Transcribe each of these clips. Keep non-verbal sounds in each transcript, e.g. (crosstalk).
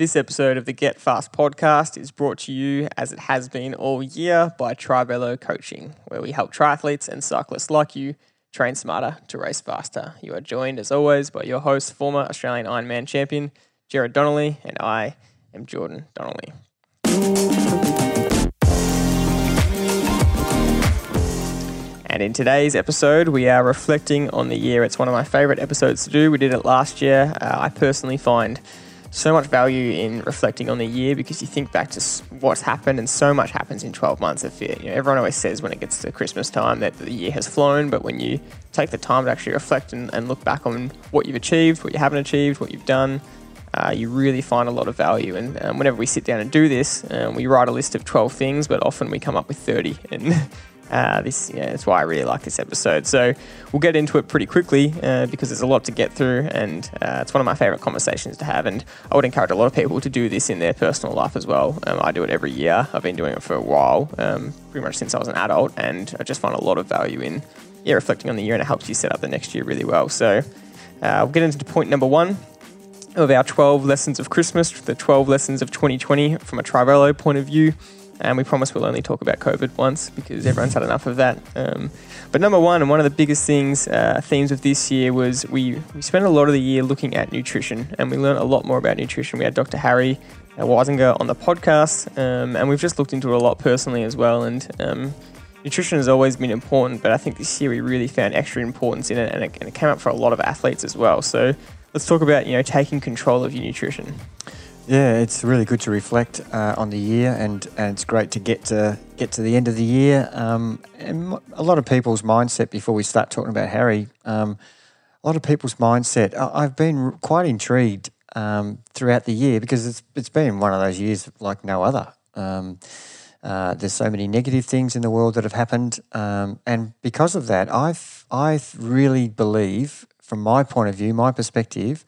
This episode of the Get Fast podcast is brought to you, as it has been all year, by Trivelo Coaching, where we help triathletes and cyclists like you train smarter to race faster. You are joined, as always, by your host, former Australian Ironman champion, Jared Donnelly, and I am Jordan Donnelly. And in today's episode, we are reflecting on the year. It's one of my favorite episodes to do. We did it last year. Uh, I personally find so much value in reflecting on the year because you think back to what's happened and so much happens in 12 months of it. You know, everyone always says when it gets to Christmas time that the year has flown, but when you take the time to actually reflect and, and look back on what you've achieved, what you haven't achieved, what you've done, uh, you really find a lot of value. And um, whenever we sit down and do this, um, we write a list of 12 things, but often we come up with 30. And (laughs) uh, this, yeah, that's why I really like this episode. So we'll get into it pretty quickly uh, because there's a lot to get through, and uh, it's one of my favorite conversations to have. And I would encourage a lot of people to do this in their personal life as well. Um, I do it every year. I've been doing it for a while, um, pretty much since I was an adult, and I just find a lot of value in yeah reflecting on the year, and it helps you set up the next year really well. So uh, we'll get into point number one of our 12 lessons of Christmas, the 12 lessons of 2020 from a Trivelo point of view. And we promise we'll only talk about COVID once because everyone's had enough of that. Um, but number one, and one of the biggest things, uh, themes of this year was we, we spent a lot of the year looking at nutrition and we learned a lot more about nutrition. We had Dr. Harry uh, Weisinger on the podcast um, and we've just looked into it a lot personally as well. And um, nutrition has always been important, but I think this year we really found extra importance in it and, it and it came up for a lot of athletes as well. So let's talk about, you know, taking control of your nutrition. Yeah, it's really good to reflect uh, on the year, and, and it's great to get to get to the end of the year. Um, and a lot of people's mindset before we start talking about Harry, um, a lot of people's mindset. I've been quite intrigued um, throughout the year because it's it's been one of those years like no other. Um, uh, there's so many negative things in the world that have happened, um, and because of that, I I really believe, from my point of view, my perspective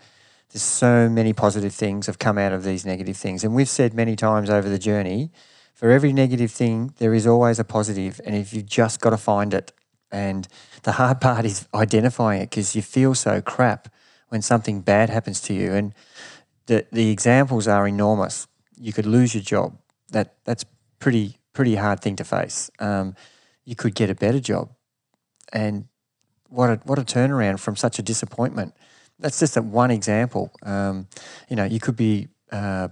there's so many positive things have come out of these negative things. And we've said many times over the journey, for every negative thing, there is always a positive, and if you've just got to find it. And the hard (laughs) part is identifying it because you feel so crap when something bad happens to you. And the the examples are enormous. You could lose your job. That that's pretty pretty hard thing to face. Um, you could get a better job, and what a what a turnaround from such a disappointment that's just that one example. Um, you know, you could be uh,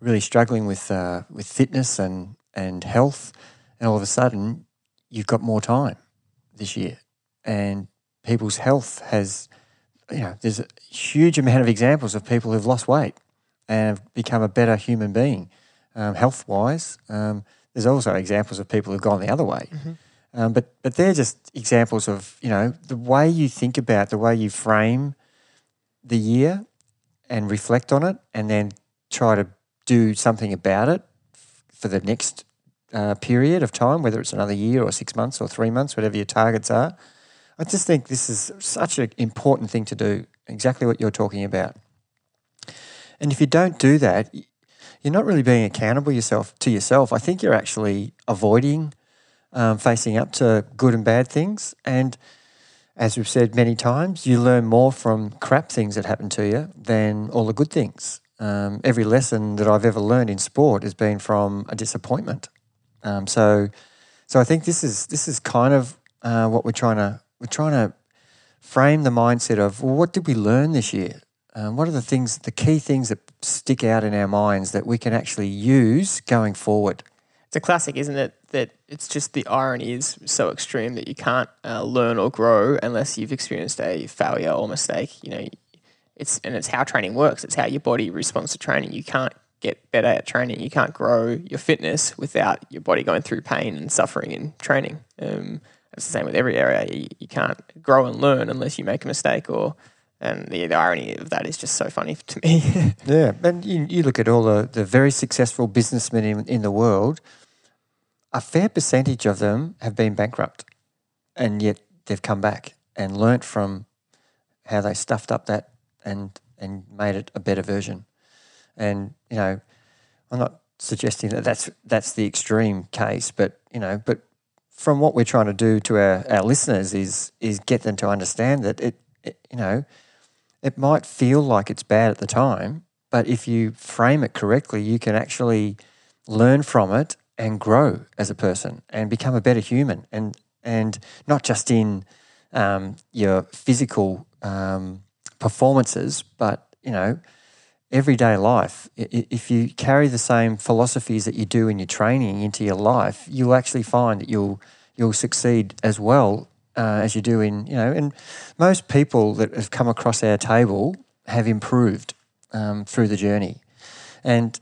really struggling with uh, with fitness and and health, and all of a sudden you've got more time this year, and people's health has, you know, there's a huge amount of examples of people who've lost weight and have become a better human being, um, health wise. Um, there's also examples of people who've gone the other way. Mm-hmm. Um, but but they're just examples of you know the way you think about the way you frame the year and reflect on it and then try to do something about it for the next uh, period of time, whether it's another year or six months or three months, whatever your targets are. I just think this is such an important thing to do, exactly what you're talking about. And if you don't do that, you're not really being accountable yourself to yourself. I think you're actually avoiding um, facing up to good and bad things. And as we've said many times, you learn more from crap things that happen to you than all the good things. Um, every lesson that I've ever learned in sport has been from a disappointment. Um, so, so I think this is this is kind of uh, what we're trying to we're trying to frame the mindset of well, what did we learn this year? Um, what are the things, the key things that stick out in our minds that we can actually use going forward? A classic, isn't it? That it's just the irony is so extreme that you can't uh, learn or grow unless you've experienced a failure or mistake. You know, it's and it's how training works. It's how your body responds to training. You can't get better at training. You can't grow your fitness without your body going through pain and suffering in training. Um, it's the same with every area. You, you, can't grow and learn unless you make a mistake or. And the, the irony of that is just so funny (laughs) to me. yeah, and you, you look at all the, the very successful businessmen in, in the world a fair percentage of them have been bankrupt and yet they've come back and learnt from how they stuffed up that and and made it a better version. And you know, I'm not suggesting that that's that's the extreme case, but you know, but from what we're trying to do to our, our listeners is is get them to understand that it, it you know it might feel like it's bad at the time, but if you frame it correctly, you can actually learn from it and grow as a person and become a better human. And and not just in um, your physical um, performances, but you know, everyday life. If you carry the same philosophies that you do in your training into your life, you'll actually find that you'll you'll succeed as well uh, as you do in you know. And most people that have come across our table have improved um, through the journey, and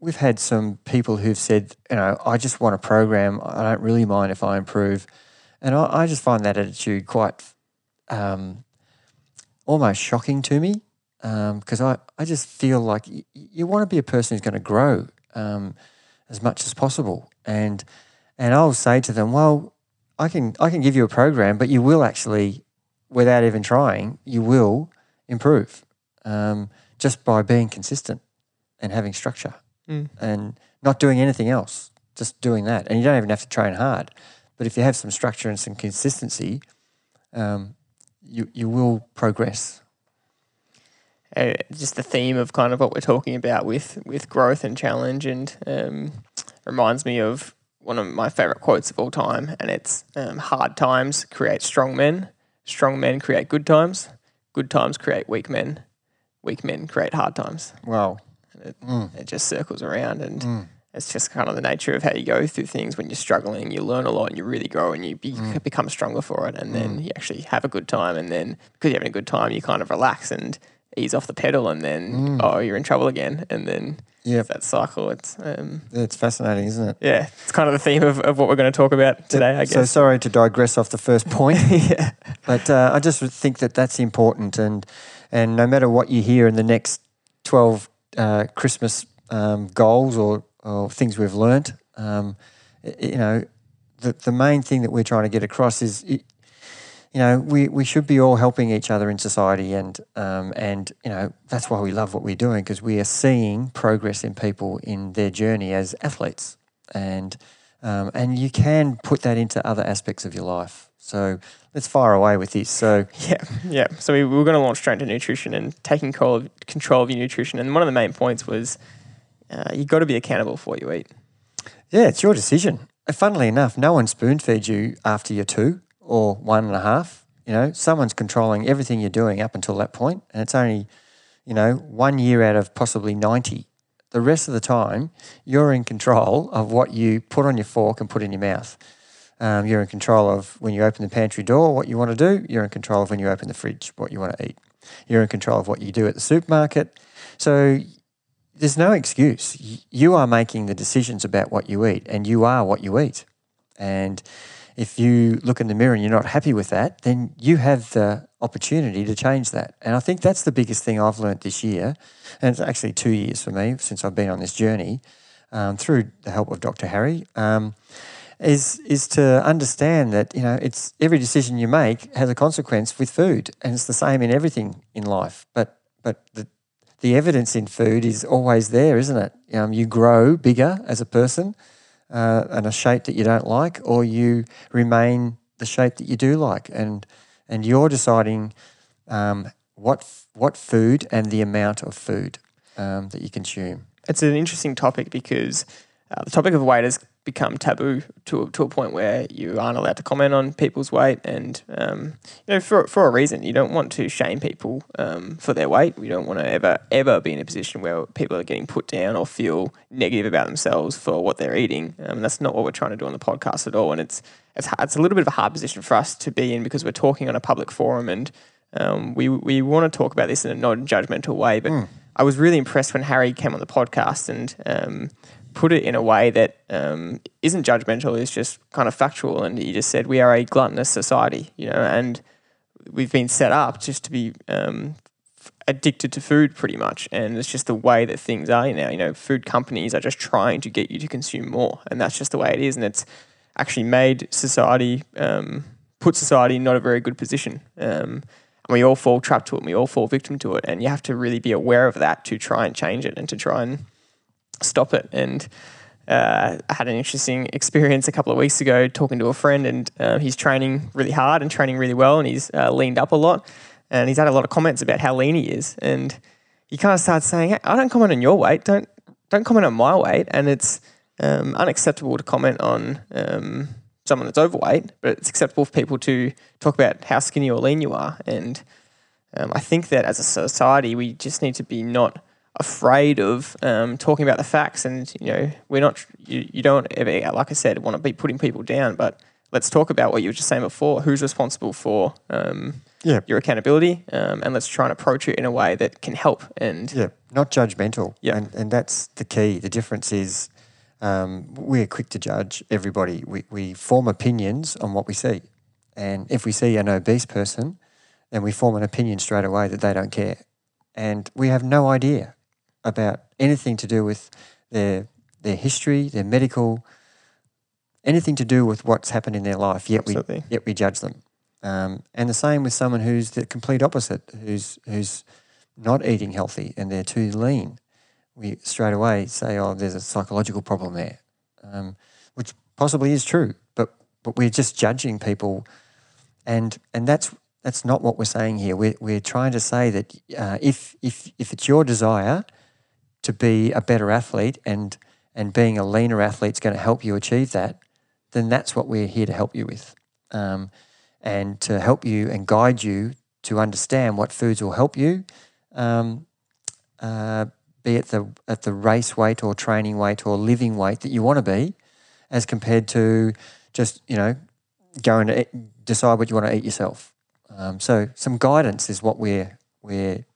we've had some people who've said, you know, I just want a program. I don't really mind if I improve, and I, I just find that attitude quite um, almost shocking to me because um, I, I just feel like y- you want to be a person who's going to grow um, as much as possible. And and I'll say to them, well, I can I can give you a program, but you will actually, without even trying, you will improve um, just by being consistent and having structure mm. and not doing anything else, just doing that. And you don't even have to train hard, but if you have some structure and some consistency, um, you you will progress uh, just the theme of kind of what we're talking about with with growth and challenge, and um, reminds me of one of my favorite quotes of all time, and it's um, "Hard times create strong men, strong men create good times, good times create weak men, weak men create hard times." Wow, it, mm. it, just circles around, and mm. it's just kind of the nature of how you go through things. When you're struggling, you learn a lot, and you really grow, and you be, mm. become stronger for it, and then mm. you actually have a good time, and then because you're having a good time, you kind of relax and ease off the pedal and then mm. oh you're in trouble again and then yeah that cycle it's um, it's fascinating isn't it yeah it's kind of the theme of, of what we're going to talk about today I guess so sorry to digress off the first (laughs) point yeah but uh, I just think that that's important and and no matter what you hear in the next 12 uh, Christmas um, goals or, or things we've learnt um, you know the, the main thing that we're trying to get across is you know, we, we should be all helping each other in society, and um, and you know that's why we love what we're doing because we are seeing progress in people in their journey as athletes, and um, and you can put that into other aspects of your life. So let's fire away with this. So (laughs) yeah, yeah. So we, we were going to launch straight into nutrition and taking control of, control of your nutrition, and one of the main points was uh, you've got to be accountable for what you eat. Yeah, it's your decision. Funnily enough, no one spoon feeds you after you're two or one and a half. You know, someone's controlling everything you're doing up until that point, and it's only, you know, one year out of possibly 90. The rest of the time, you're in control of what you put on your fork and put in your mouth. Um, you're in control of when you open the pantry door, what you want to do. You're in control of when you open the fridge, what you want to eat. You're in control of what you do at the supermarket. So there's no excuse. You are making the decisions about what you eat, and you are what you eat. And if you look in the mirror and you're not happy with that, then you have the opportunity to change that. And I think that's the biggest thing I've learned this year. And it's actually two years for me since I've been on this journey um, through the help of Dr. Harry. Um, is is to understand that you know it's every decision you make has a consequence with food, and it's the same in everything in life. But but the the evidence in food is always there, isn't it? Um, you grow bigger as a person, uh, and a shape that you don't like, or you remain the shape that you do like, and and you're deciding um, what what food and the amount of food um, that you consume. It's an interesting topic because uh, the topic of weight has become taboo to a, to a point where you aren't allowed to comment on people's weight, and um, you know for for a reason. You don't want to shame people um, for their weight. We don't want to ever ever be in a position where people are getting put down or feel negative about themselves for what they're eating. Um, that's not what we're trying to do on the podcast at all. And it's it's it's a little bit of a hard position for us to be in because we're talking on a public forum and um, we we want to talk about this in a non-judgmental way, but. Mm. I was really impressed when Harry came on the podcast and um, put it in a way that um, not judgmental, is just kind of factual. And he just said, we are a gluttonous society, you know, and we've been set up just to be um, addicted to food pretty much. And it's just the way that things are now. You know, food companies are just trying to get you to consume more. And that's just the way it is. And it's actually made society, um, put society in not a very good position. Um, and we all fall trapped to it and we all fall victim to it. And you have to really be aware of that to try and change it and to try and stop it. And uh, I had an interesting experience a couple of weeks ago talking to a friend, and uh, he's training really hard and training really well, and he's uh, leaned up a lot, and he's had a lot of comments about how lean he is, and you kind of start saying, hey, I don't comment on your weight. Don't don't comment on my weight. And it's um, unacceptable to comment on um, someone that's overweight, but it's acceptable for people to talk about how skinny or lean you are. And um, I think that as a society, we just need to be not afraid of um, talking about the facts. And you know, we're not. You, you don't ever, like I said, want to be putting people down, but let's talk about what you were just saying before. Who's responsible for um, Yeah. your accountability, um, and let's try and approach it in a way that can help. And Yeah, not judgmental. Yeah. And, and that's the key. The difference is um, we're quick to judge everybody. We, we form opinions on what we see. And if we see an obese person, then we form an opinion straight away that they don't care. And we have no idea about anything to do with their, their history, their medical, anything to do with what's happened in their life, yet, we, yet we judge them. Um, and the same with someone who's the complete opposite, who's, who's not eating healthy and they're too lean, we straight away say, "Oh, there's a psychological problem there," um, which possibly is true. But but we're just judging people, and and that's that's not what we're saying here. We're we're trying to say that uh, if if if it's your desire to be a better athlete and and being a leaner athlete is going to help you achieve that, then that's what we're here to help you with, um, and to help you and guide you to understand what foods will help you. Um, uh, be it the at the race weight or training weight or living weight that you want to be, as compared to just you know going to eat, decide what you want to eat yourself. Um, so some guidance is what we're we're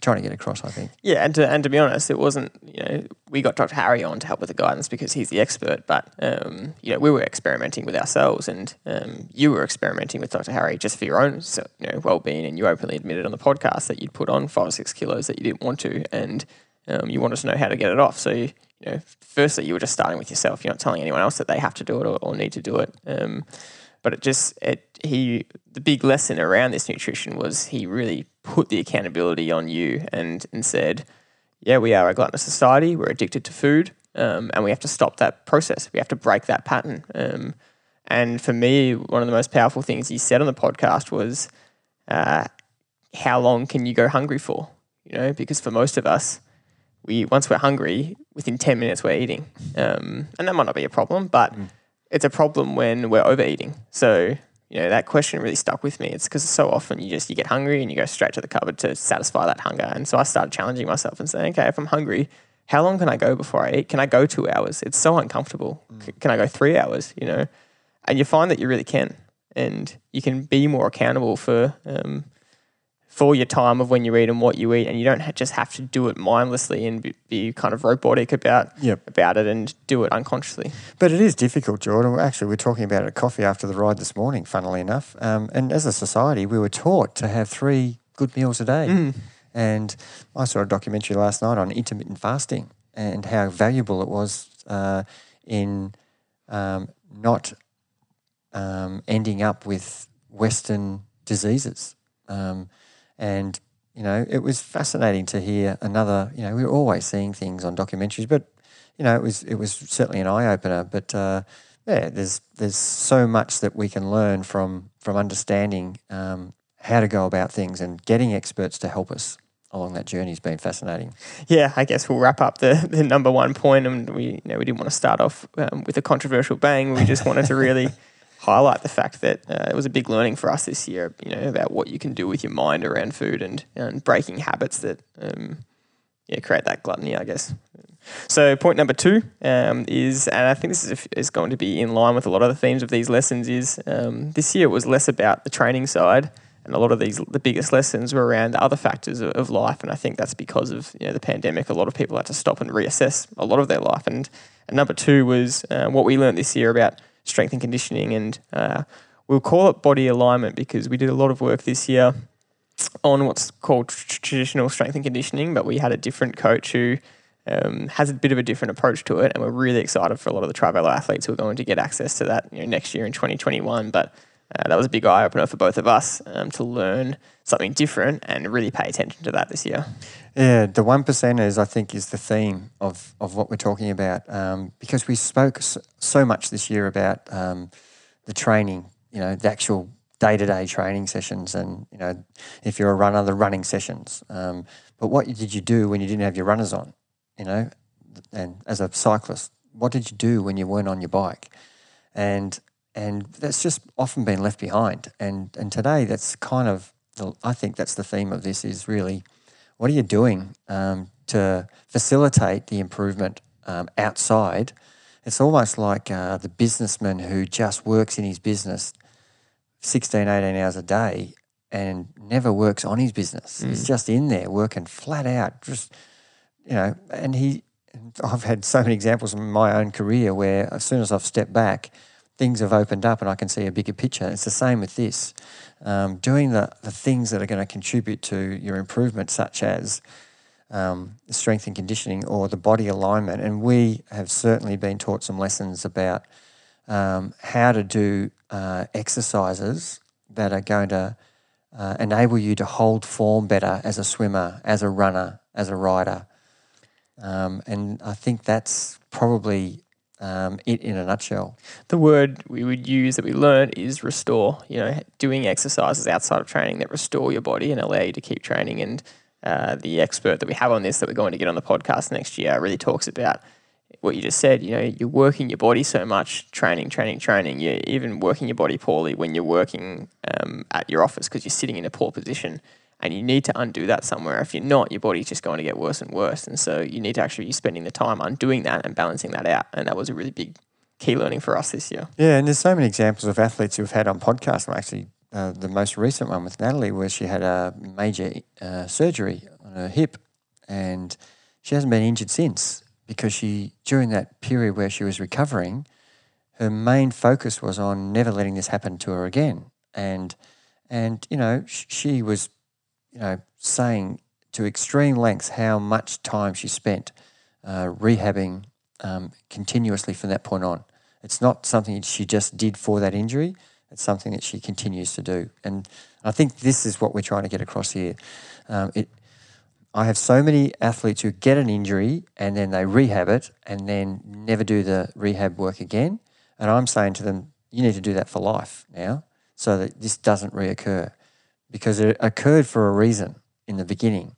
trying to get across. I think. Yeah, and to and to be honest, it wasn't you know we got Dr. Harry on to help with the guidance because he's the expert, but um, you know we were experimenting with ourselves, and um, you were experimenting with Dr. Harry just for your own you know well being, and you openly admitted on the podcast that you'd put on five or six kilos that you didn't want to, and um, you wanted to know how to get it off. So you, you know, firstly, you were just starting with yourself. You're not telling anyone else that they have to do it or, or need to do it. Um, but it just it he the big lesson around this nutrition was he really put the accountability on you and and said, yeah, we are a gluttonous society. We're addicted to food, um, and we have to stop that process. We have to break that pattern. Um, and for me, one of the most powerful things he said on the podcast was, uh, "How long can you go hungry for?" You know, because for most of us, we once we're hungry, within ten minutes we're eating, um, and that might not be a problem, but it's a problem when we're overeating. So you know that question really stuck with me. It's because so often you just you get hungry and you go straight to the cupboard to satisfy that hunger. And so I started challenging myself and saying, okay, if I'm hungry, how long can I go before I eat? Can I go two hours? It's so uncomfortable. C- can I go three hours? You know, and you find that you really can, and you can be more accountable for. Um, for your time of when you eat and what you eat, and you don't ha- just have to do it mindlessly and be, be kind of robotic about Yep. about it and do it unconsciously. But it is difficult, Jordan. Actually, we are talking about it at coffee after the ride this morning, funnily enough. Um, and as a society, we were taught to have three good meals a day. And I saw a documentary last night on intermittent fasting and how valuable it was uh, in um, not um, ending up with Western diseases. Um, and, you know, it was fascinating to hear another, you know, we were always seeing things on documentaries, but you know, it was it was certainly an eye opener. But uh, yeah, there's there's so much that we can learn from from understanding um, how to go about things and getting experts to help us along that journey has been fascinating. yeah, I guess we'll wrap up the, the number one point, and we you know we didn't want to start off um, with a controversial bang. We just wanted to really highlight the fact that uh, it was a big learning for us this year. You know about what you can do with your mind around food and and breaking habits that um, yeah create that gluttony, I guess. So point number two um, is, and I think this is, is going to be in line with a lot of the themes of these lessons. Is um, this year it was less about the training side, and a lot of these the biggest lessons were around other factors of, of life. And I think that's because of you know the pandemic. A lot of people had to stop and reassess a lot of their life. And, and number two was uh, what we learned this year about strength and conditioning, and uh, we'll call it body alignment because we did a lot of work this year on what's called tr- traditional strength and conditioning, but we had a different coach who um, has a bit of a different approach to it, and we're really excited for a lot of the Trivelo athletes who are going to get access to that you know, next year in 2021. But uh, that was a big eye opener for both of us um, to learn something different and really pay attention to that this year. Yeah, the one percenters I think is the theme of, of what we're talking about um, because we spoke so, so much this year about um, the training, you know, the actual day to day training sessions, and you know, if you're a runner, the running sessions. Um, but what did you do when you didn't have your runners on? You know, and as a cyclist, what did you do when you weren't on your bike? And and that's just often been left behind. And and today, that's kind of the, I think that's the theme of this is really, what are you doing um, to facilitate the improvement um, outside? It's almost like uh, the businessman who just works in his business 16, 18 hours a day and never works on his business. Mm. He's just in there working flat out, just you know. And he, I've had so many examples in my own career where as soon as I've stepped back, things have opened up and I can see a bigger picture. It's the same with this. Um, doing the, the things that are going to contribute to your improvement, such as um, strength and conditioning or the body alignment. And we have certainly been taught some lessons about um, how to do uh, exercises that are going to uh, enable you to hold form better as a swimmer, as a runner, as a rider. Um, and I think that's probably um, it in a nutshell. The word we would use that we learned is restore. You know, doing exercises outside of training that restore your body and allow you to keep training. And uh, the expert that we have on this that we're going to get on the podcast next year really talks about what you just said. You know, you're working your body so much, training, training, training. You're even working your body poorly when you're working um, at your office because you're sitting in a poor position. And you need to undo that somewhere. If you're not, your body's just going to get worse and worse. And so you need to actually be spending the time undoing that and balancing that out. And that was a really big key learning for us this year. Yeah, and there's so many examples of athletes who've had on podcasts. Actually, uh, the most recent one with Natalie, where she had a major uh, surgery on her hip, and she hasn't been injured since because she, during that period where she was recovering, her main focus was on never letting this happen to her again. And and you know, she was, you know, saying to extreme lengths how much time she spent uh, rehabbing um, continuously from that point on. It's not something she just did for that injury. It's something that she continues to do, and I think this is what we're trying to get across here. Um, it, I have so many athletes who get an injury and then they rehab it and then never do the rehab work again, and I'm saying to them, you need to do that for life now, so that this doesn't reoccur, because it occurred for a reason in the beginning.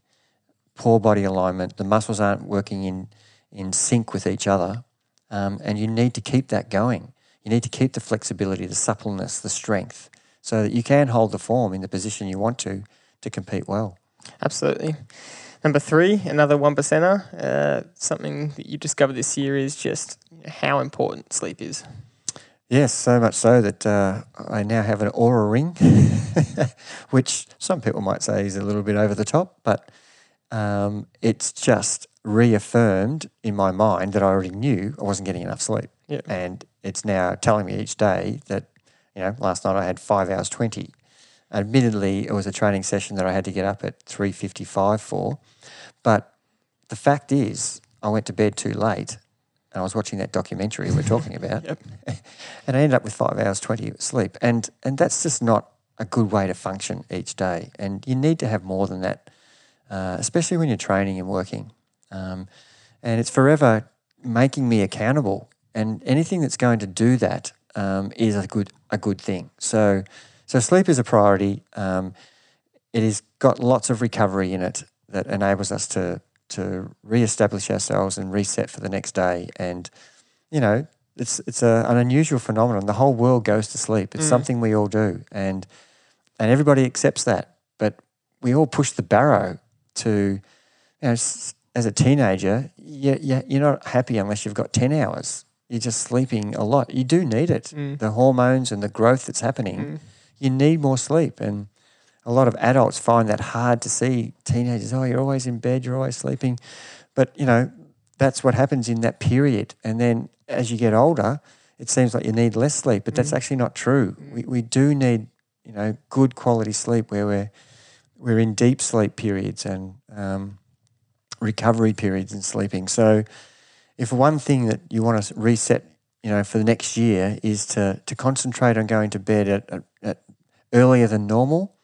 Poor body alignment, the muscles aren't working in in sync with each other, um, and you need to keep that going. You need to keep the flexibility, the suppleness, the strength, so that you can hold the form in the position you want to to compete well. Absolutely. Number three, another one percenter. Uh, something that you discovered this year is just how important sleep is. Yes, so much so that uh, I now have an Oura ring, (laughs) which some people might say is a little bit over the top, but um, it's just reaffirmed in my mind that I already knew I wasn't getting enough sleep. Yeah. And it's now telling me each day that, you know, last night I had five hours 20. Admittedly, it was a training session that I had to get up at 3.55 for. But the fact is, I went to bed too late and I was watching that documentary we're (laughs) talking about. Yep. (laughs) and I ended up with five hours 20 sleep. And, and that's just not a good way to function each day. And you need to have more than that, uh, especially when you're training and working. Um, and it's forever making me accountable. And anything that's going to do that um, is a good a good thing. So so sleep is a priority. Um, it has got lots of recovery in it that enables us to to reestablish ourselves and reset for the next day. And you know, it's it's a, an unusual phenomenon. The whole world goes to sleep. It's Mm. something we all do, and and everybody accepts that. But we all push the barrow to, you know, as a teenager, you, you, you're not happy unless you've got ten hours. You're just sleeping a lot. You do need it. Mm. The hormones and the growth that's happening Mm. you need more sleep. And a lot of adults find that hard to see. Teenagers, oh, you're always in bed, you're always sleeping. But, you know, that's what happens in that period. And then as you get older, it seems like you need less sleep, but that's Mm. actually not true. We, we do need, you know, good quality sleep where we're, we're in deep sleep periods and um, recovery periods in sleeping. So if one thing that you want to reset, you know, for the next year is to, to concentrate on going to bed at, at, at earlier than normal.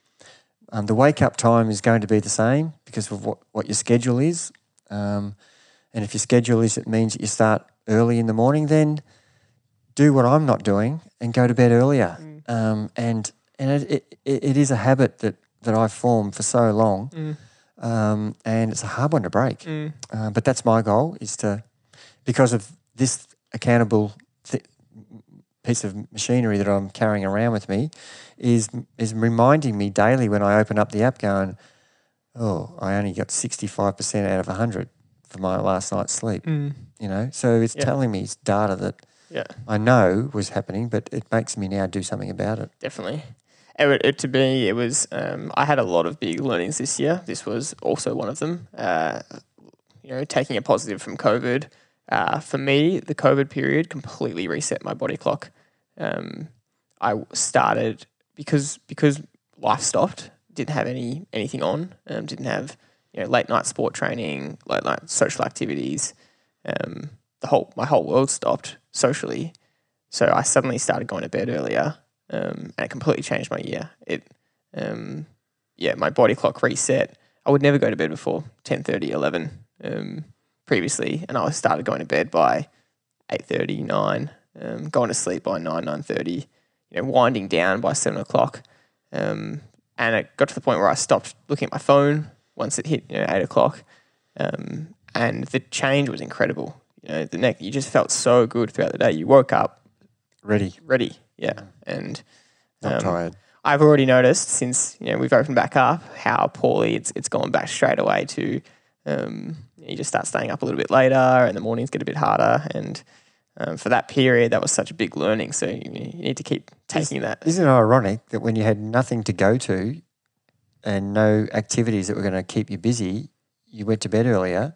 Um, the wake up time is going to be the same because of what, what your schedule is. Um, and if your schedule is, it means that you start early in the morning, then do what I'm not doing and go to bed earlier. Mm. Um, and and it, it, it is a habit that, that I've formed for so long. Mm. um, and it's a hard one to break. Mm. Uh, but that's my goal is to, because of this accountable piece of machinery that I'm carrying around with me, is is reminding me daily when I open up the app, going, "Oh, I only got 65 percent out of 100 for my last night's sleep." Mm. You know, so it's Yeah. telling me it's data that Yeah, I know was happening, but it makes me now do something about it. definitely. It, it, to me, it was. Um, I had a lot of big learnings this year. This was also one of them. Uh, you know, taking a positive from COVID. Uh, for me, the COVID period completely reset my body clock. Um, I started because because life stopped. Didn't have any anything on. Um, didn't have you know late night sport training, late night social activities. Um, the whole my whole world stopped socially. So I suddenly started going to bed earlier, um, and it completely changed my year. It, um, yeah, my body clock reset. I would never go to bed before 10.30, 11 um, previously, and I started going to bed by 8.30, 9, um, going to sleep by 9, 9.30, you know, winding down by 7 o'clock. Um, and it got to the point where I stopped looking at my phone once it hit, you know, 8 o'clock. Um, and the change was incredible. You know, the next, you just felt so good throughout the day. You woke up Ready, ready. Yeah. And not Um, tired. I've already noticed since you know we've opened back up how poorly it's it's gone back straight away to um, you just start staying up a little bit later and the mornings get a bit harder and um, for that period that was such a big learning so you, you need to keep taking that Isn't it ironic that when you had nothing to go to and no activities that were going to keep you busy, you went to bed earlier?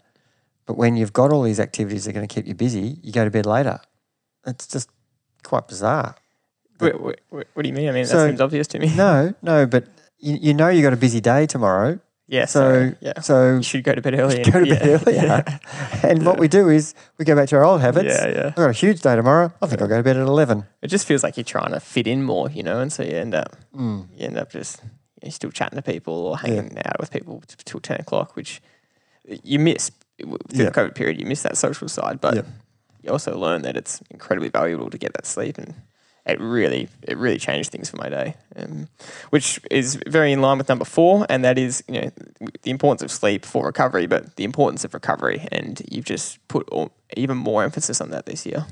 But when you've got all these activities that are going to keep you busy, you go to bed later. It's just quite bizarre. what, what, what what do you mean I mean So- that seems obvious to me No, no, but you, you know you've got a busy day tomorrow. Yeah So, so yeah so you should go to bed early (laughs) go to yeah. bed earlier. (laughs) and what we do is we go back to our old habits. yeah yeah I've got a huge day tomorrow. I think I'll go to bed at 11. it just feels like you're trying to fit in more you know and so you end up Mm. you end up just you're still chatting to people or hanging out with people till 10 o'clock, which you miss through Yeah. the COVID period. You miss that social side, but Yeah. you also learn that it's incredibly valuable to get that sleep, and it really it really changed things for my day, um, which is very in line with number four, and that is you know the importance of sleep for recovery, but the importance of recovery, and you've just put all, even more emphasis on that this year.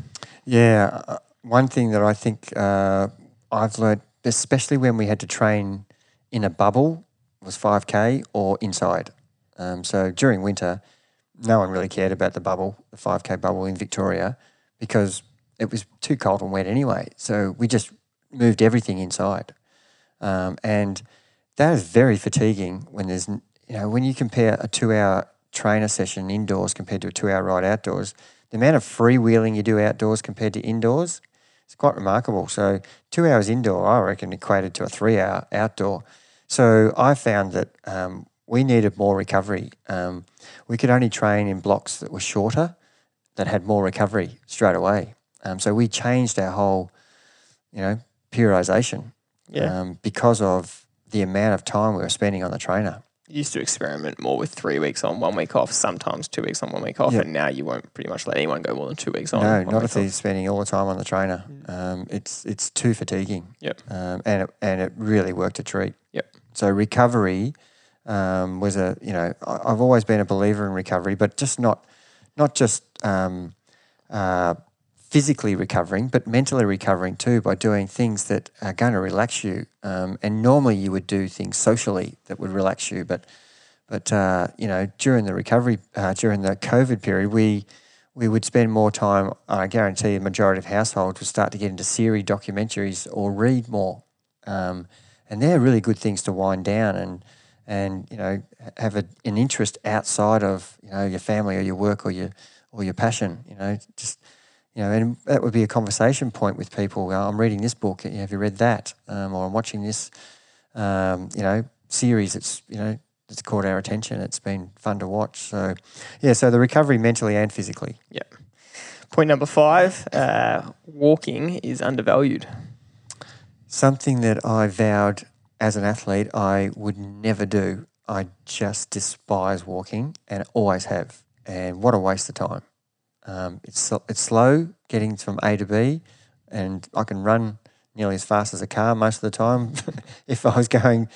Yeah, uh, one thing that I think uh, I've learned, especially when we had to train in a bubble, was 5K or inside. Um, so during winter, no one really cared about the bubble, the 5K bubble in Victoria, because it was too cold and wet anyway. So we just moved everything inside. Um, and that is very fatiguing when there's, you know, when you compare a two hour trainer session indoors compared to a two hour ride outdoors, the amount of freewheeling you do outdoors compared to indoors, it's quite remarkable. So two hours indoor, I reckon, equated to a three hour outdoor. So I found that um, we needed more recovery. Um, we could only train in blocks that were shorter, that had more recovery straight away. Um, so we changed our whole, you know, periodization Yeah, um, because of the amount of time we were spending on the trainer. you used to experiment more with three weeks on, one week off, sometimes two weeks on, one week off, Yeah. and now you won't pretty much let anyone go more than two weeks on. no, not if he's spending all the time on the trainer. Um, it's it's too fatiguing. Yep. Um, and it, and it really worked a treat. Yep. So recovery um, was a you know I, I've always been a believer in recovery, but just not not just um, uh, physically recovering, but mentally recovering too by doing things that are going to relax you. Um, and normally you would do things socially that would relax you, but but uh, you know during the recovery uh, during the COVID period, we we would spend more time. I guarantee a majority of households would start to get into series documentaries or read more, um, and they're really good things to wind down and and you know have a, an interest outside of you know your family or your work or your or your passion. You know, just you know, and that would be a conversation point with people. "Oh, I'm reading this book. Have you read that? Um, or I'm watching this, um, you know, series. It's you know, that's caught our attention. It's been fun to watch. So, yeah. So the recovery mentally and physically. Point number five: uh, walking is undervalued. Something that I vowed as an athlete I would never do. I just despise walking and always have. And what a waste of time. Um, it's, it's slow getting from A to B, and I can run nearly as fast as a car most of the time. (laughs) if I was going,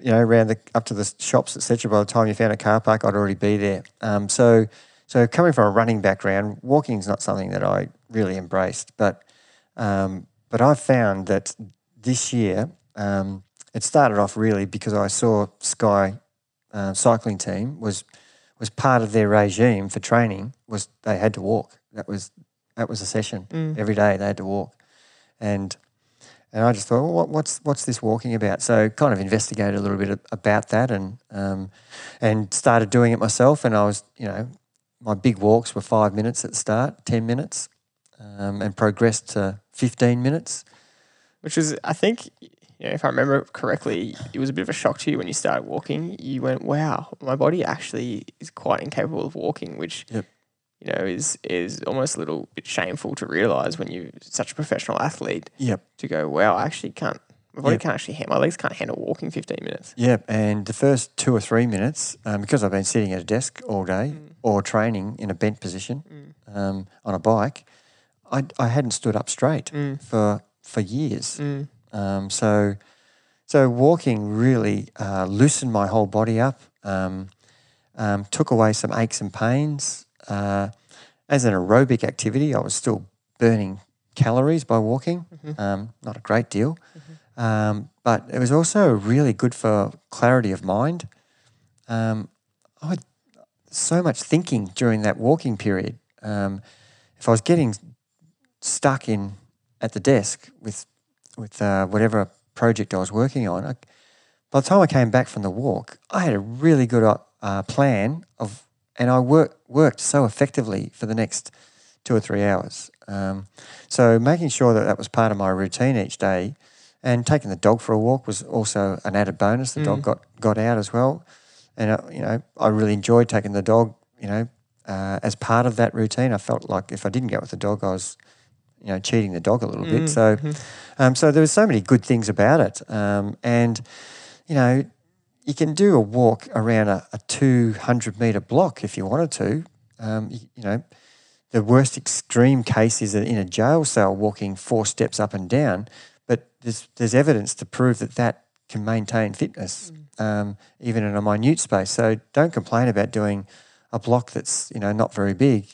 you know, around the up to the shops, etc., by the time you found a car park, I'd already be there. Um, so, so coming from a running background, walking is not something that I really embraced. But, um, but I found that this year um, it started off really because I saw Sky uh, cycling team was was part of their regime for training was they had to walk. That was that was a session Mm. every day. They had to walk, and and I just thought, well, what, what's what's this walking about? So kind of investigated a little bit about that, and um, and started doing it myself. And I was, you know, my big walks were five minutes at the start, ten minutes, um, and progressed to fifteen minutes. which is I think you know, if I remember correctly, it was a bit of a shock to you when you started walking. You went, "Wow, my body actually is quite incapable of walking," which Yep. you know is is almost a little bit shameful to realize when you're such a professional athlete Yep. to go, "Wow, I actually can't." My body Yep. can't actually handle. My legs can't handle walking 15 minutes. Yep, and the first two or three minutes, um, because I've been sitting at a desk all day or training in a bent position um, on a bike, I, I hadn't stood up straight Mm. for for years. Mm. Um, so, so walking really uh, loosened my whole body up, um, um, took away some aches and pains. Uh, as an aerobic activity, I was still burning calories by walking, um, not a great deal. Um, but it was also really good for clarity of mind. Um, I had so much thinking during that walking period. Um, if I was getting stuck in at the desk with with uh, whatever project I was working on, I, by the time I came back from the walk, I had a really good uh, uh, plan of, and I work, worked so effectively for the next two or three hours. Um, so making sure that that was part of my routine each day, and taking the dog for a walk was also an added bonus. The dog got got out as well, and uh, you know I really enjoyed taking the dog. You know, uh, as part of that routine, I felt like if I didn't go with the dog, I was you know cheating the dog a little bit. So, um, so there were so many good things about it, um, and you know you can do a walk around a, a 200 meter block if you wanted to. Um, you, you know, the worst extreme case is in a jail cell walking four steps up and down, but there's, there's evidence to prove that that can maintain fitness um, even in a minute space. So don't complain about doing a block that's you know not very big.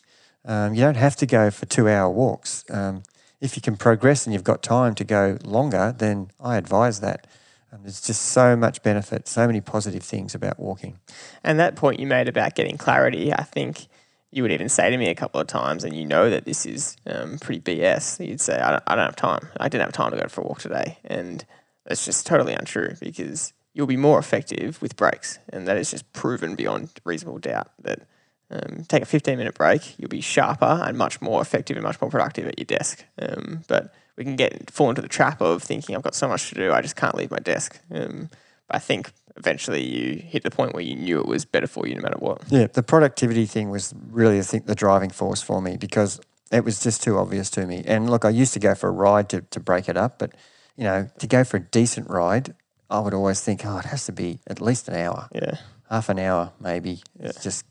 Um, you don't have to go for two hour walks. Um, if you can progress and you've got time to go longer, then I advise that. Um, there's just so much benefit, so many positive things about walking. And that point you made about getting clarity, I think you would even say to me a couple of times, and you know that this is um, pretty BS. You'd say, I don't, I don't have time. I didn't have time to go for a walk today. And that's just totally untrue because you'll be more effective with breaks. And that is just proven beyond reasonable doubt that um, take a 15 minute break, you'll be sharper and much more effective and much more productive at your desk. Um, but we can get fall into the trap of thinking I've got so much to do, I just can't leave my desk. Um, but I think eventually you hit the point where you knew it was better for you no matter what. Yeah, the productivity thing was really, I think, the driving force for me because it was just too obvious to me. And look, I used to go for a ride to, to break it up, but you know, to go for a decent ride, I would always think, oh, it has to be at least an hour, Yeah. half an hour maybe. It's just,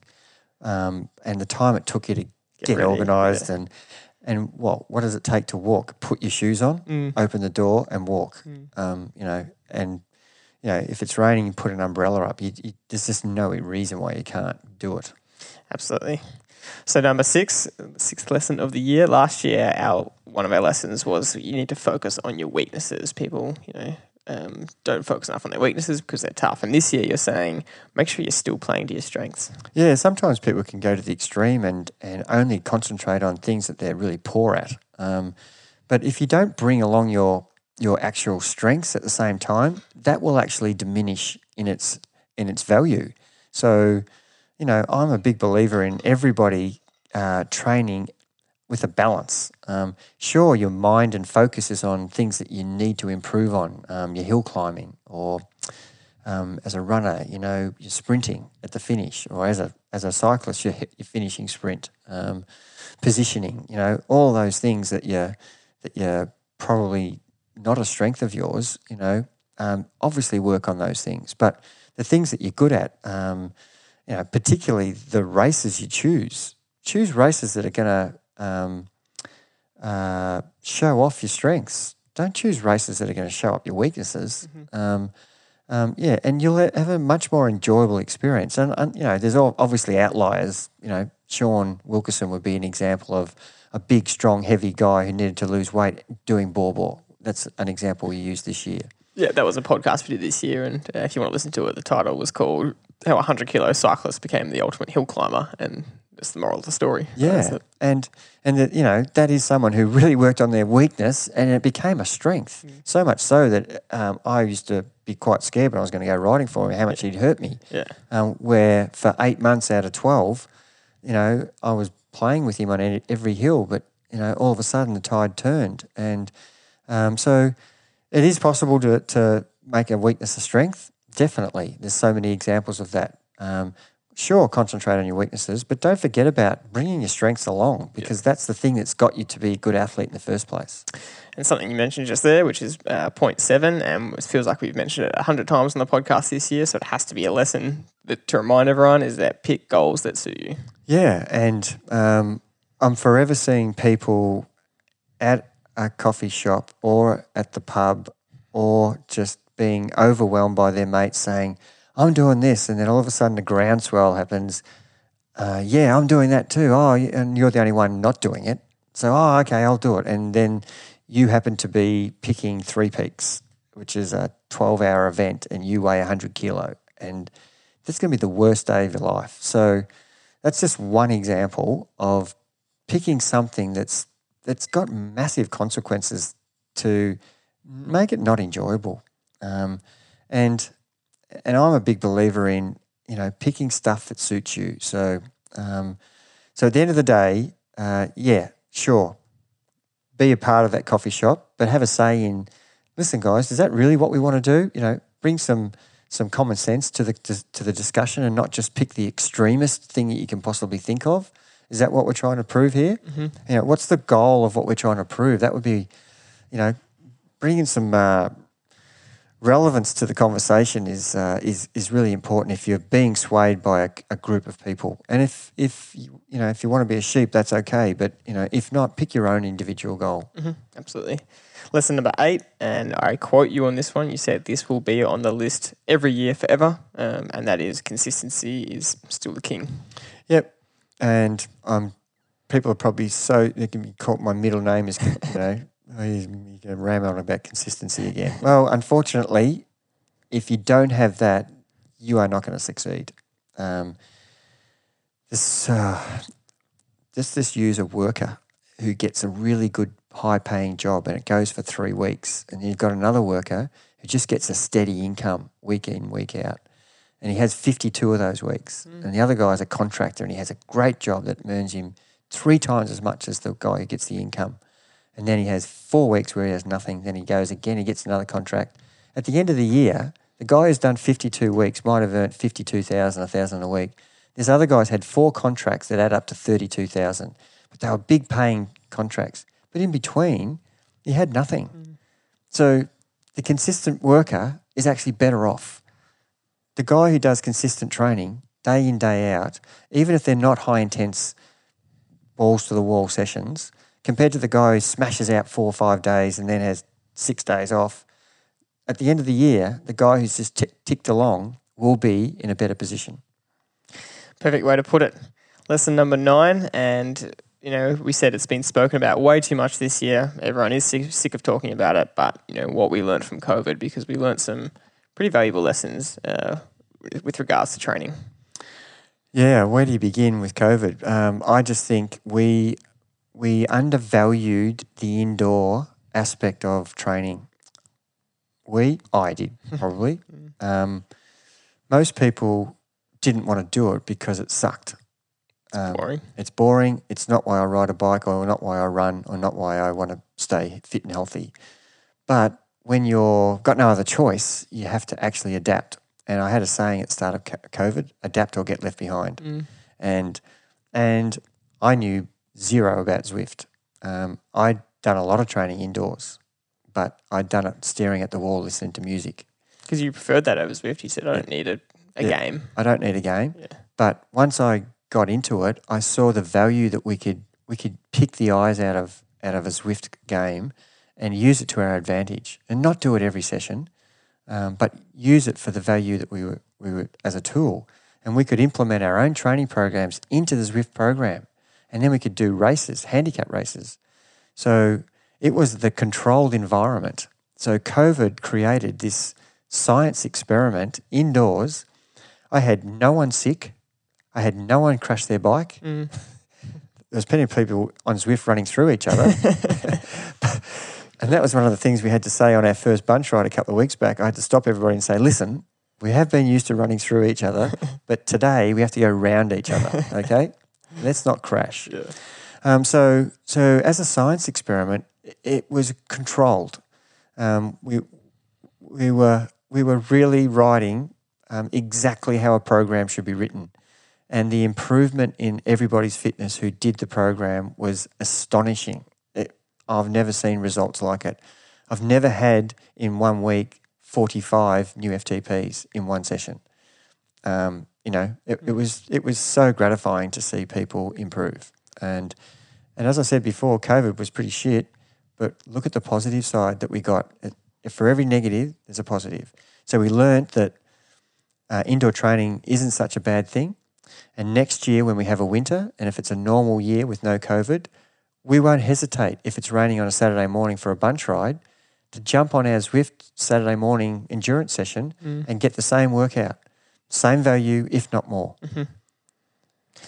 um, and the time it took you to get, ready, organised and and what what does it take to walk? Put your shoes on, Mm. open the door, and walk. Um, you know, and you know, if it's raining, you put an umbrella up. You, you, there's just no reason why you can't do it. Absolutely. So number six, sixth lesson of the year. Last year, our one of our lessons was you need to focus on your weaknesses. People, you know, um, don't focus enough on their weaknesses because they're tough. And this year, you're saying make sure you're still playing to your strengths. Yeah, sometimes people can go to the extreme and, and only concentrate on things that they're really poor at. Um, but if you don't bring along your your actual strengths at the same time, that will actually diminish in its in its value. So, you know, I'm a big believer in everybody uh, training with a balance. Um, sure, your mind and focus is on things that you need to improve on, um, your hill climbing, or um, as a runner, you know, you're sprinting at the finish, or as a as a cyclist, you're, you're finishing sprint, um, positioning, you know, all those things that you that you're probably not a strength of yours, you know, um, obviously work on those things. But the things that you're good at, um, you know, particularly the races you choose, choose races that are going to um, uh, show off your strengths. don't choose races that are going to show up your weaknesses. Um, um, yeah, and you'll have a much more enjoyable experience. And, and you know, there's all obviously outliers. You know, Sean Wilkerson would be an example of a big, strong, heavy guy who needed to lose weight doing ball. That's an example we used this year. Yeah, that was a podcast we did this year, and uh, if you want to listen to it, the title was called "How a 100 Kilo Cyclist Became the Ultimate Hill Climber," and that's the moral of the story. Yeah, and and that you know that is someone who really worked on their weakness, and it became a strength. So much so that um, I used to be quite scared when I was going to go riding for him how much he'd hurt me. yeah. Um, where for eight months out of twelve, you know, I was playing with him on every hill, but you know, all of a sudden the tide turned, and um, so it is possible to to make a weakness a strength. Definitely, there's so many examples of that. Um, sure, concentrate on your weaknesses, but don't forget about bringing your strengths along because that's the thing that's got you to be a good athlete in the first place. And something you mentioned just there, which is uh, point seven, and it feels like we've mentioned it a hundred times on the podcast this year, so it has to be a lesson that, to remind everyone is that pick goals that suit you. Yeah, and um, I'm forever seeing people at a coffee shop or at the pub or just being overwhelmed by their mates saying, I'm doing this. And then all of a sudden a groundswell happens. Uh, yeah, I'm doing that too. Oh, and you're the only one not doing it. So, oh, okay, I'll do it. And then you happen to be picking Three Peaks, which is a 12 hour event, and you weigh 100 kilo. And that's going to be the worst day of your life. So, that's just one example of picking something that's that's got massive consequences to make it not enjoyable. Um, and and I'm a big believer in you know picking stuff that suits you. So um, so at the end of the day, uh, yeah, sure, be a part of that coffee shop, but have a say in. Listen, guys, is that really what we want to do? You know, bring some some common sense to the to, to the discussion, and not just pick the extremist thing that you can possibly think of. Is that what we're trying to prove here? You know, what's the goal of what we're trying to prove? That would be, you know, bringing some uh, relevance to the conversation is uh, is is really important if you're being swayed by a, a group of people. And if if you, you know if you want to be a sheep, that's okay. But you know, if not, pick your own individual goal. Absolutely. Lesson number eight, and I quote you on this one. You said this will be on the list every year forever, um, and that is consistency is still the king. Yep. And um, people are probably so they can be called my middle name is you (laughs) know oh, going to ram on about consistency again. Well, unfortunately, if you don't have that, you are not going to succeed. Um, this uh, just this user worker who gets a really good high paying job and it goes for three weeks, and you've got another worker who just gets a steady income week in week out and he has 52 of those weeks. And the other guy's a contractor and he has a great job that earns him three times as much as the guy who gets the income. And then he has four weeks where he has nothing. Then he goes again, he gets another contract. At the end of the year, the guy who's done 52 weeks might have earned 52,000, 1,000 a week. This other guy's had four contracts that add up to 32,000, but they were big paying contracts. But in between, he had nothing. Mm. So the consistent worker is actually better off the guy who does consistent training day in, day out, even if they're not high intense balls to the wall sessions, compared to the guy who smashes out four or five days and then has six days off, at the end of the year, the guy who's just tick ticked along will be in a better position. Perfect way to put it. Lesson number nine, and you know, we said it's been spoken about way too much this year. Everyone is sick, sick of talking about it, but you know what we learned from COVID because we learned some pretty valuable lessons uh, with- with regards to training. Yeah, where do you begin with COVID? Um, I just think we we undervalued the indoor aspect of training. We, I did (laughs) probably. um, most people didn't want to do it because it sucked. Um, Boring. It's boring. It's not why I ride a bike, or not why I run, or not why I want to stay fit and healthy. But when you've got no other choice, you have to actually adapt. And I had a saying at the start of COVID: "Adapt or get left behind." And and I knew zero about Zwift. Um, I'd done a lot of training indoors, but I'd done it staring at the wall, listening to music. Because you preferred that over Zwift. You said, I don't need a, a Yeah. game. I don't need a game. Yeah. But once I got into it, I saw the value that we could we could pick the eyes out of out of a Zwift game and use it to our advantage and not do it every session, um, but use it for the value that we were, we were as a tool. And we could implement our own training programs into the Zwift program. And then we could do races, handicap races. So it was the controlled environment. So COVID created this science experiment indoors. I had no one sick. I had no one crash their bike. Mm. (laughs) There was plenty of people on Zwift running through each other. (laughs) and that was one of the things we had to say on our first bunch ride a couple of weeks back. I had to stop everybody and say, listen, we have been used to running through each other, (laughs) but today we have to go round each other, okay? Let's not crash. Yeah. Um, so, so as a science experiment, it was controlled. Um, we, we, were, we were really writing um, exactly how a program should be written. And the improvement in everybody's fitness who did the program was astonishing. It, I've never seen results like it. I've never had in one week 45 new FTPs in one session. Um, you know, it, it was it was so gratifying to see people improve. And and as I said before, COVID was pretty shit. But look at the positive side that we got. For every negative, there's a positive. So we learnt that uh, indoor training isn't such a bad thing. And next year, when we have a winter, and if it's a normal year with no COVID, we won't hesitate if it's raining on a Saturday morning for a bunch ride to jump on our Zwift Saturday morning endurance session Mm. and get the same workout, same value, if not more. Mm-hmm.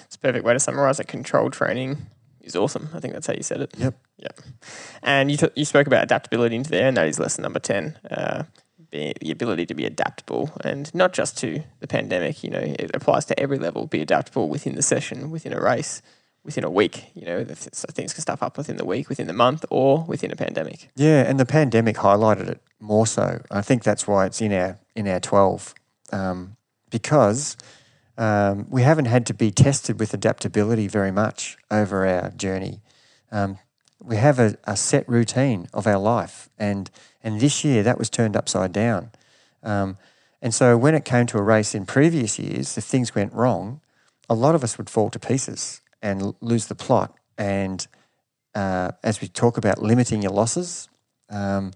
It's a perfect way to summarize it. Controlled training is awesome. I think that's how you said it. Yep. Yep. And you, t- you spoke about adaptability into there, and that is lesson number 10. Uh, the ability to be adaptable and not just to the pandemic, you know, it applies to every level. Be adaptable within the session, within a race, within a week. You know, so things can stuff up within the week, within the month, or within a pandemic. Yeah, and the pandemic highlighted it more so. I think that's why it's in our in our twelve, um, because um, we haven't had to be tested with adaptability very much over our journey. Um, we have a, a set routine of our life, and and this year that was turned upside down. Um, and so when it came to a race in previous years, if things went wrong, a lot of us would fall to pieces and lose the plot. And uh, as we talk about limiting your losses, um,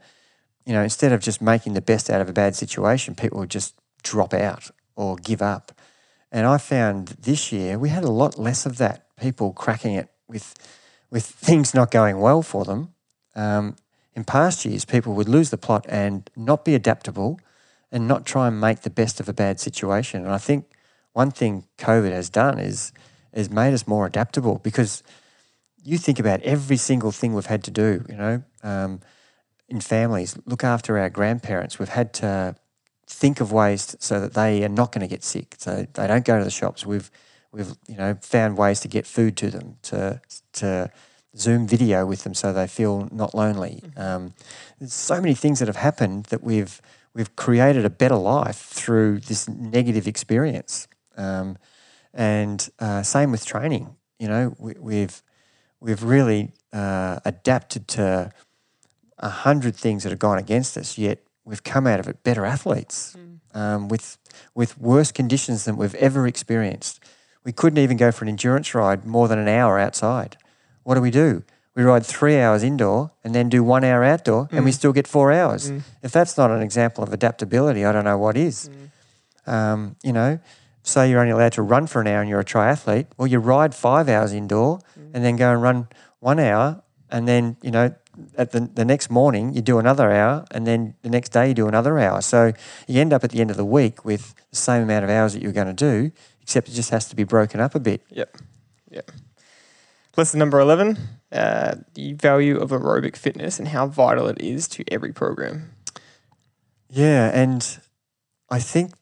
you know, instead of just making the best out of a bad situation, people would just drop out or give up. And I found this year we had a lot less of that. People cracking it with with (laughs) things not going well for them. Um, in past years, people would lose the plot and not be adaptable and not try and make the best of a bad situation. And I think one thing COVID has done is is made us more adaptable because you think about every single thing we've had to do. You know, um, in families, look after our grandparents. We've had to think of ways t- so that they are not going to get sick, so they don't go to the shops. We've we've you know found ways to get food to them, to to Zoom video with them so they feel not lonely. Um, there's so many things that have happened that we've we've created a better life through this negative experience. Um, and uh, same with training. You know, we, we've we've really uh, adapted to a hundred things that have gone against us. Yet we've come out of it better athletes mm. um, with with worse conditions than we've ever experienced. We couldn't even go for an endurance ride more than an hour outside. What do we do? We ride three hours indoor and then do one hour outdoor, and we mm. still get four hours. Mm. If that's not an example of adaptability, I don't know what is. Um, you know, say you're only allowed to run for an hour and you're a triathlete. Well, you ride five hours indoor and then go and run one hour, and then you know at the, the next morning you do another hour, and then the next day you do another hour. So you end up at the end of the week with the same amount of hours that you're going to do, except it just has to be broken up a bit. Yep. Yep. Lesson number 11 uh, the value of aerobic fitness and how vital it is to every program. Yeah, and I think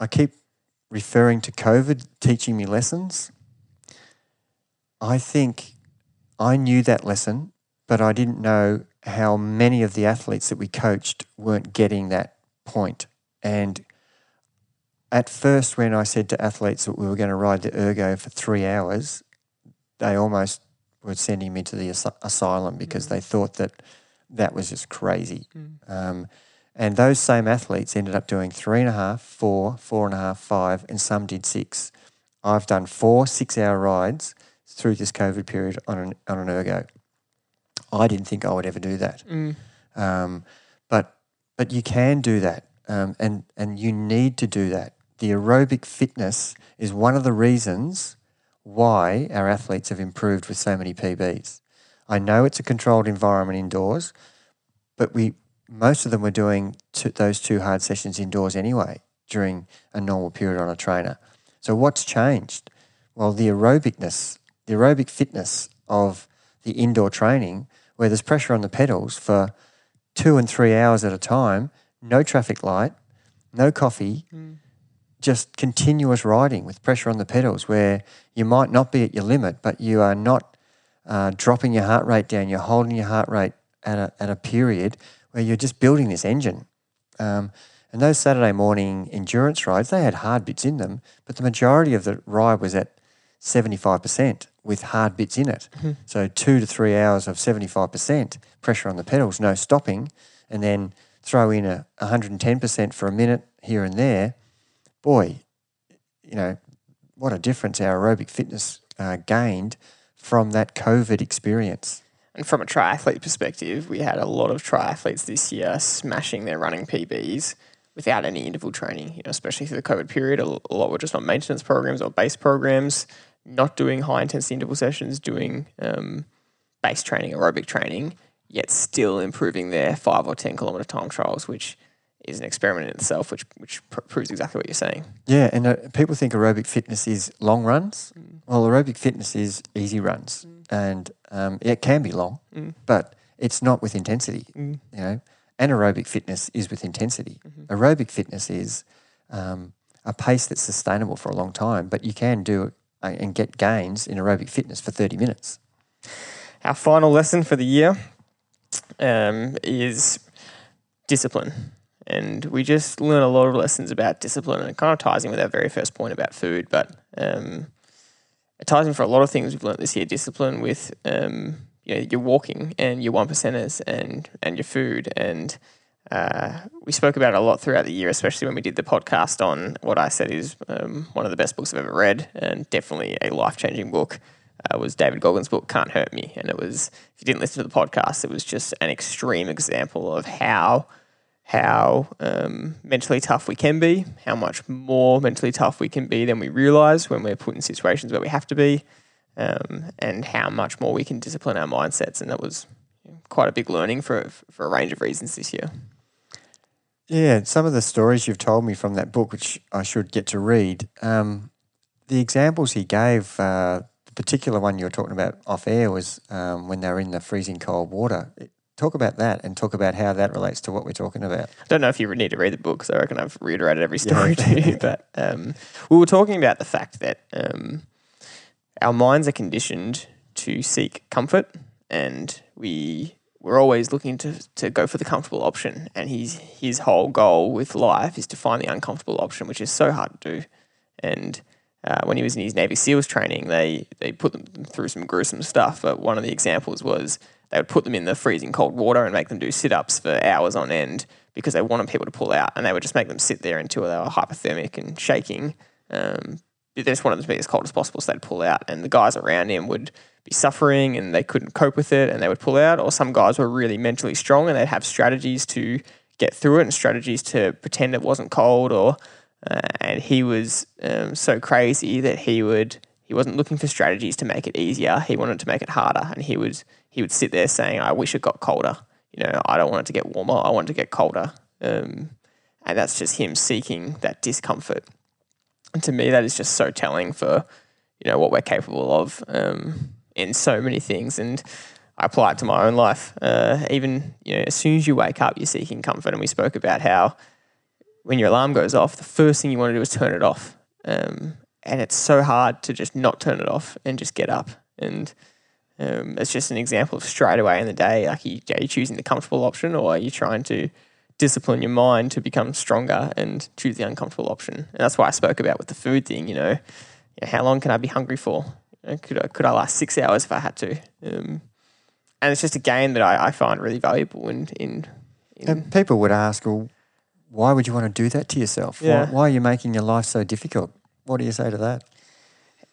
I keep referring to COVID teaching me lessons. I think I knew that lesson, but I didn't know how many of the athletes that we coached weren't getting that point. And at first, when I said to athletes that we were going to ride the ergo for three hours, they almost were sending me to the as- asylum because they thought that that was just crazy. Um, and those same athletes ended up doing three and a half, four, four and a half, five, and some did six. I've done four six hour rides through this COVID period on an, on an ergo. I didn't think I would ever do that. Mm. Um, but but you can do that, um, and and you need to do that. The aerobic fitness is one of the reasons why our athletes have improved with so many PBs. I know it's a controlled environment indoors, but we most of them were doing two, those two hard sessions indoors anyway during a normal period on a trainer. So what's changed? Well, the aerobicness, the aerobic fitness of the indoor training, where there's pressure on the pedals for two and three hours at a time, no traffic light, no coffee, just continuous riding with pressure on the pedals, where you might not be at your limit, but you are not uh, dropping your heart rate down. You're holding your heart rate at a, at a period where you're just building this engine. Um, and those Saturday morning endurance rides, they had hard bits in them, but the majority of the ride was at 75% with hard bits in it. So two to three hours of 75% pressure on the pedals, no stopping, and then throw in a 110% for a minute here and there. Boy, you know, what a difference our aerobic fitness uh, gained from that COVID experience. And from a triathlete perspective, we had a lot of triathletes this year smashing their running PBs without any interval training, you know, especially through the COVID period. A a lot were just on maintenance programs or base programs, not doing high intensity interval sessions, doing um, base training, aerobic training, yet still improving their five or 10 kilometer time trials, which is an experiment in itself, which, which pr- proves exactly what you're saying. Yeah, and uh, people think aerobic fitness is long runs. Well, aerobic fitness is easy runs, and um, it can be long, but it's not with intensity. You know, anaerobic fitness is with intensity. Aerobic fitness is um, a pace that's sustainable for a long time, but you can do and get gains in aerobic fitness for thirty minutes. Our final lesson for the year um, is discipline. And we just learn a lot of lessons about discipline, and it kind of ties in with our very first point about food. But um, it ties in for a lot of things we've learned this year. Discipline with um, you know your walking and your one percenters and and your food. And uh, we spoke about it a lot throughout the year, especially when we did the podcast on what I said is um, one of the best books I've ever read, and definitely a life changing book uh, was David Goggins' book "Can't Hurt Me," and it was if you didn't listen to the podcast, it was just an extreme example of how how um, mentally tough we can be, how much more mentally tough we can be than we realize when we're put in situations where we have to be, um, and how much more we can discipline our mindsets. And that was quite a big learning for for a range of reasons this year. Yeah, some of the stories you've told me from that book, which I should get to read, um, the examples he gave, uh, the particular one you were talking about off air was um, when they were in the freezing cold water. Talk about that and talk about how that relates to what we're talking about. I don't know if you need to read the book, because I reckon I've reiterated every story (laughs) to you. But um, we were talking about the fact that um, our minds are conditioned to seek comfort, and we we're always looking to, to go for the comfortable option. And his his whole goal with life is to find the uncomfortable option, which is so hard to do. And uh, when he was in his Navy SEALs training, they they put them through some gruesome stuff. But one of the examples was they would put them in the freezing cold water and make them do sit ups for hours on end because they wanted people to pull out, and they would just make them sit there until they were hypothermic and shaking. Um, they just wanted to be as cold as possible, so they'd pull out, and the guys around him would be suffering and they couldn't cope with it, and they would pull out. Or some guys were really mentally strong and they'd have strategies to get through it and strategies to pretend it wasn't cold. Or uh, and he was um, so crazy that he would he wasn't looking for strategies to make it easier. He wanted to make it harder, and he would he would sit there saying, "I wish it got colder." You know, I don't want it to get warmer. I want it to get colder. Um, and that's just him seeking that discomfort. And to me, that is just so telling for you know what we're capable of um, in so many things. And I apply it to my own life. Uh, even you know, as soon as you wake up, you're seeking comfort. And we spoke about how when your alarm goes off, the first thing you want to do is turn it off. Um, and it's so hard to just not turn it off and just get up. And um, it's just an example of straight away in the day, like you, are you choosing the comfortable option or are you trying to discipline your mind to become stronger and choose the uncomfortable option? And that's why I spoke about with the food thing, you know, you know how long can I be hungry for? You know, could, I, could I last six hours if I had to? Um, and it's just a game that I, I find really valuable in, in, in And people would ask, well, why would you want to do that to yourself? Yeah. Why, why are you making your life so difficult? What do you say to that?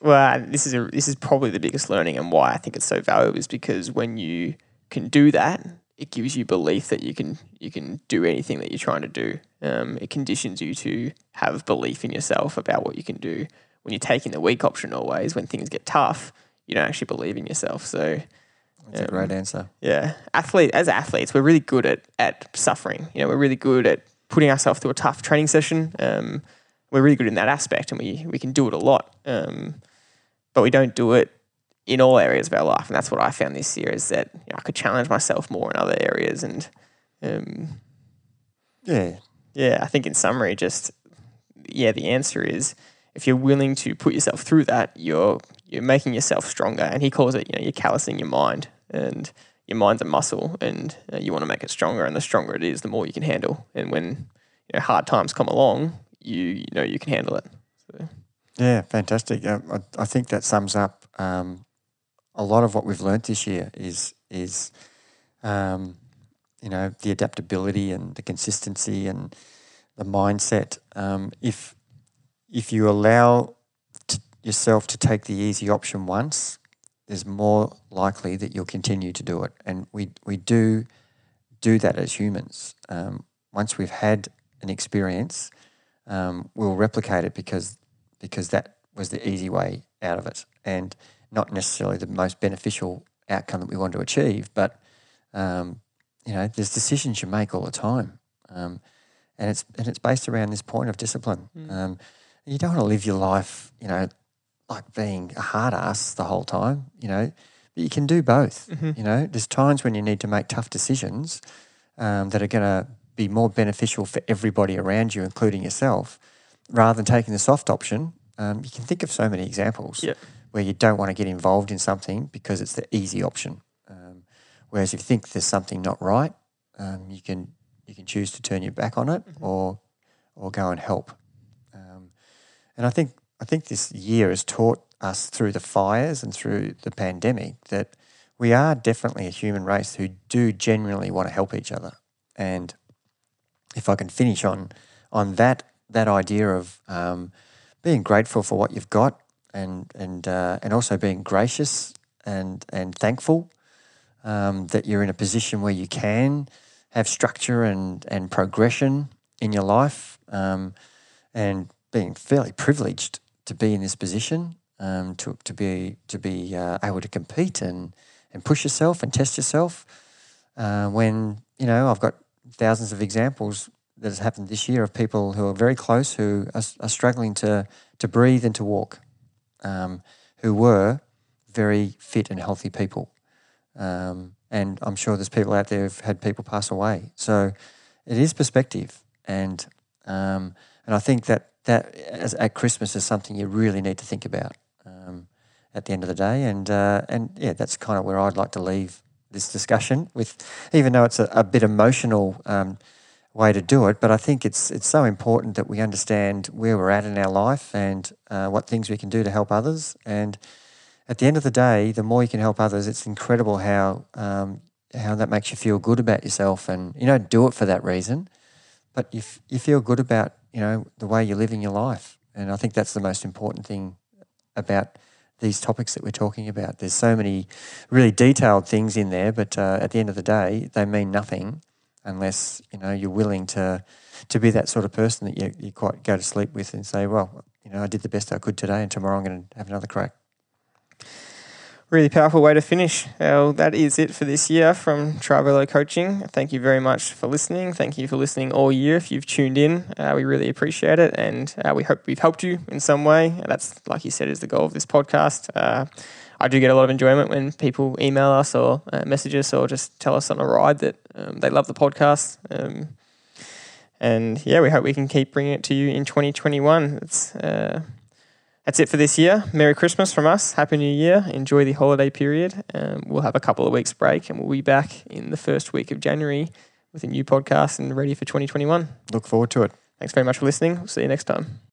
Well, this is a, this is probably the biggest learning and why I think it's so valuable is because when you can do that, it gives you belief that you can you can do anything that you're trying to do. Um, it conditions you to have belief in yourself about what you can do. When you're taking the weak option always, when things get tough, you don't actually believe in yourself. So That's a great answer. yeah, athlete as athletes, we're really good at at suffering. You know, we're really good at putting ourselves through a tough training session. Um, we're really good in that aspect, and we we can do it a lot. Um, but we don't do it in all areas of our life, and that's what I found this year is that you know, I could challenge myself more in other areas. And um, Yeah, yeah, I think in summary, just yeah, the answer is if you're willing to put yourself through that, you're you're making yourself stronger. And he calls it, you know, you're callousing your mind, and your mind's a muscle, and uh, you want to make it stronger. And the stronger it is, the more you can handle. And when you know hard times come along, you you know you can handle it. So, yeah, fantastic. Um, I, I think that sums up um, a lot of what we've learned this year. Is is um, you know the adaptability and the consistency and the mindset. Um, if if you allow t- yourself to take the easy option once, there's more likely that you'll continue to do it. And we we do do that as humans. Um, once we've had an experience, um, we'll replicate it because because that was the easy way out of it, and not necessarily the most beneficial outcome that we want to achieve. But um, you know, there's decisions you make all the time, um, and it's and it's based around this point of discipline. Um, you don't want to live your life, you know, like being a hard ass the whole time, you know. But you can do both. You know, there's times when you need to make tough decisions um, that are going to be more beneficial for everybody around you, including yourself, rather than taking the soft option. Um, you can think of so many examples Yeah. Where you don't want to get involved in something because it's the easy option. Um, whereas if you think there's something not right, um, you can you can choose to turn your back on it or or go and help. Um, and I think I think this year has taught us through the fires and through the pandemic that we are definitely a human race who do genuinely want to help each other. And if I can finish on on that that idea of um, being grateful for what you've got and and uh, and also being gracious and and thankful um, that you're in a position where you can have structure and and progression in your life um, and being fairly privileged to be in this position um, to to be to be uh, able to compete and and push yourself and test yourself uh, when you know I've got thousands of examples that has happened this year of people who are very close who are, are struggling to to breathe and to walk, um, who were very fit and healthy people, um, and I'm sure there's people out there who've had people pass away. So it is perspective, and um, and I think that that as, at Christmas is something you really need to think about um, at the end of the day, and uh, and yeah, that's kind of where I'd like to leave this discussion with, even though it's a, a bit emotional um, way to do it, but I think it's it's so important that we understand where we're at in our life and uh, what things we can do to help others. And at the end of the day, the more you can help others, it's incredible how um, how that makes you feel good about yourself. And you don't do it for that reason, but you f- you feel good about you know the way you're living your life. And I think that's the most important thing about these topics that we're talking about. There's so many really detailed things in there, but uh, at the end of the day, they mean nothing unless you know you're willing to to be that sort of person that you, you quite go to sleep with and say, well, you know, I did the best I could today, and tomorrow I'm going to have another crack. really powerful way to finish. Well, that is it for this year from Travelo Coaching. Thank you very much for listening. Thank you for listening all year. If you've tuned in, uh, we really appreciate it, and uh, we hope we've helped you in some way. That's, like you said, is the goal of this podcast. Uh, I do get a lot of enjoyment when people email us or uh, message us or just tell us on a ride that um, they love the podcast. Um, and yeah, we hope we can keep bringing it to you in 2021. It's uh, that's it for this year. Merry Christmas from us. Happy New Year. Enjoy the holiday period. Um, we'll have a couple of weeks break and we'll be back in the first week of January with a new podcast and ready for 2021. Look forward to it. Thanks very much for listening. We'll see you next time.